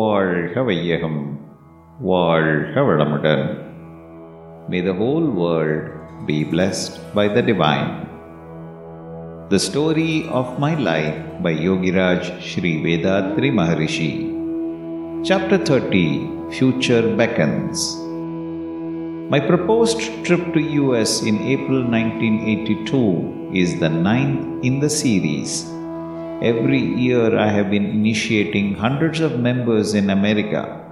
வாழ்க வையகம் வாழ்க வளமுடன் May the whole world be blessed by the divine. The story of my life by Yogiraj Sri Vedatri Maharishi. Chapter 30 Future Beckons. My proposed trip to US in April 1982 is the ninth in the series. Every year I have been initiating hundreds of members in America.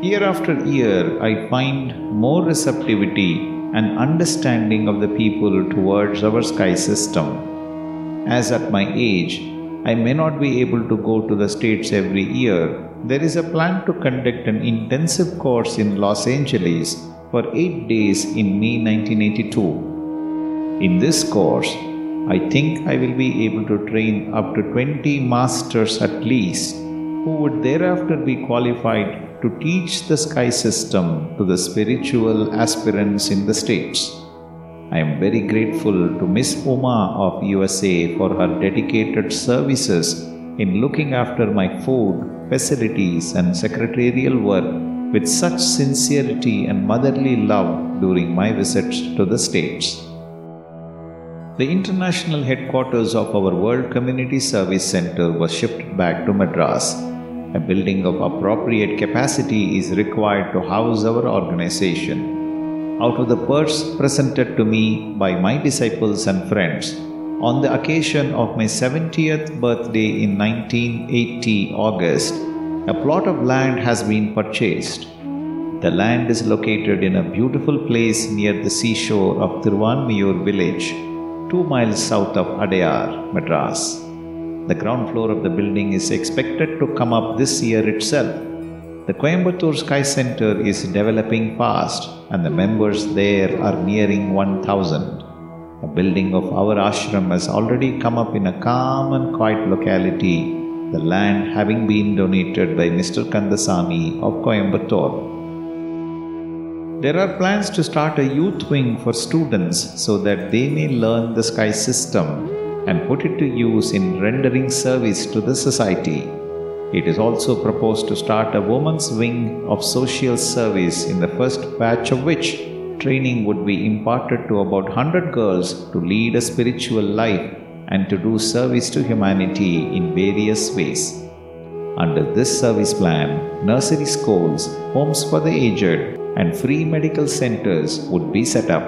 Year after year, I find more receptivity and understanding of the people towards our sky system. As at my age, I may not be able to go to the States every year. There is a plan to conduct an intensive course in Los Angeles for eight days in May 1982. In this course, I think I will be able to train up to 20 masters at least, who would thereafter be qualified to teach the sky system to the spiritual aspirants in the States. I am very grateful to Miss Uma of USA for her dedicated services in looking after my food, facilities, and secretarial work with such sincerity and motherly love during my visits to the States. The international headquarters of our World Community Service Center was shifted back to Madras. A building of appropriate capacity is required to house our organization. Out of the purse presented to me by my disciples and friends, on the occasion of my 70th birthday in 1980 August, a plot of land has been purchased. The land is located in a beautiful place near the seashore of Tiruvanmiyur village, two miles south of Adayar, Madras. The ground floor of the building is expected to come up this year itself. The Coimbatore Sky Center is developing fast, and the members there are nearing 1000. A building of our ashram has already come up in a calm and quiet locality, the land having been donated by Mr. Kandasamy of Coimbatore. There are plans to start a youth wing for students so that they may learn the sky system and put it to use in rendering service to the society. It is also proposed to start a women's wing of social service in the first batch of which training would be imparted to about 100 girls to lead a spiritual life and to do service to humanity in various ways. Under this service plan, nursery schools, homes for the aged, and free medical centers would be set up.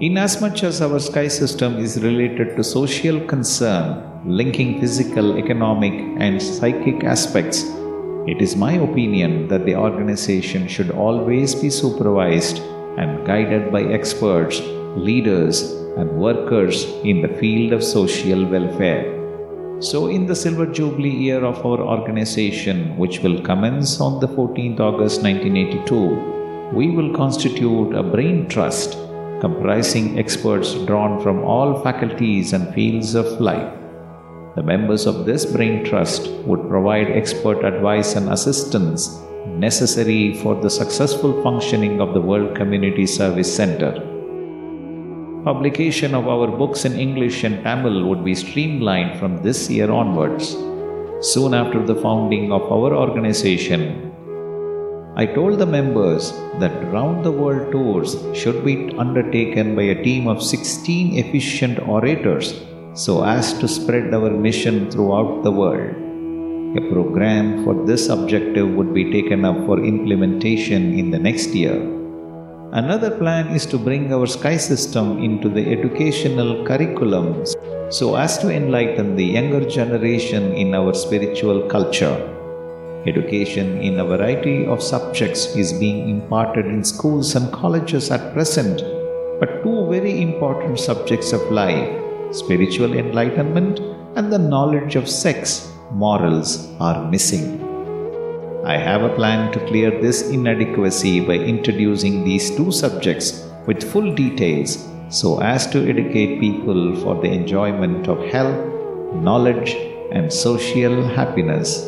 Inasmuch as our sky system is related to social concern, linking physical, economic, and psychic aspects, it is my opinion that the organization should always be supervised and guided by experts, leaders, and workers in the field of social welfare. So, in the Silver Jubilee year of our organization, which will commence on the 14th August 1982, we will constitute a brain trust comprising experts drawn from all faculties and fields of life. The members of this brain trust would provide expert advice and assistance necessary for the successful functioning of the World Community Service Center. Publication of our books in English and Tamil would be streamlined from this year onwards. Soon after the founding of our organization, I told the members that round the world tours should be undertaken by a team of 16 efficient orators so as to spread our mission throughout the world. A program for this objective would be taken up for implementation in the next year. Another plan is to bring our sky system into the educational curriculums so as to enlighten the younger generation in our spiritual culture. Education in a variety of subjects is being imparted in schools and colleges at present, but two very important subjects of life spiritual enlightenment and the knowledge of sex, morals, are missing. I have a plan to clear this inadequacy by introducing these two subjects with full details so as to educate people for the enjoyment of health, knowledge, and social happiness.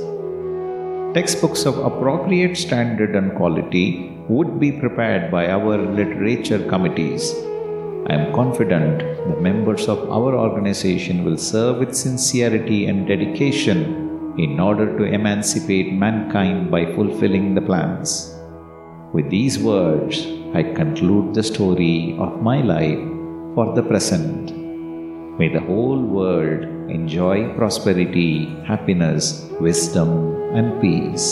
Textbooks of appropriate standard and quality would be prepared by our literature committees. I am confident the members of our organization will serve with sincerity and dedication in order to emancipate mankind by fulfilling the plans. With these words, I conclude the story of my life for the present. May the whole world enjoy prosperity, happiness, wisdom, and peace.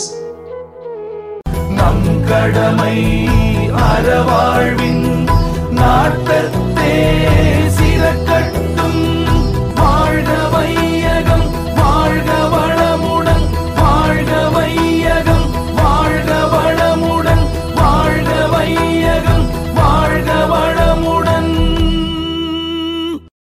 நம் கடமை அறவாழ்வின் நாட்டத்தே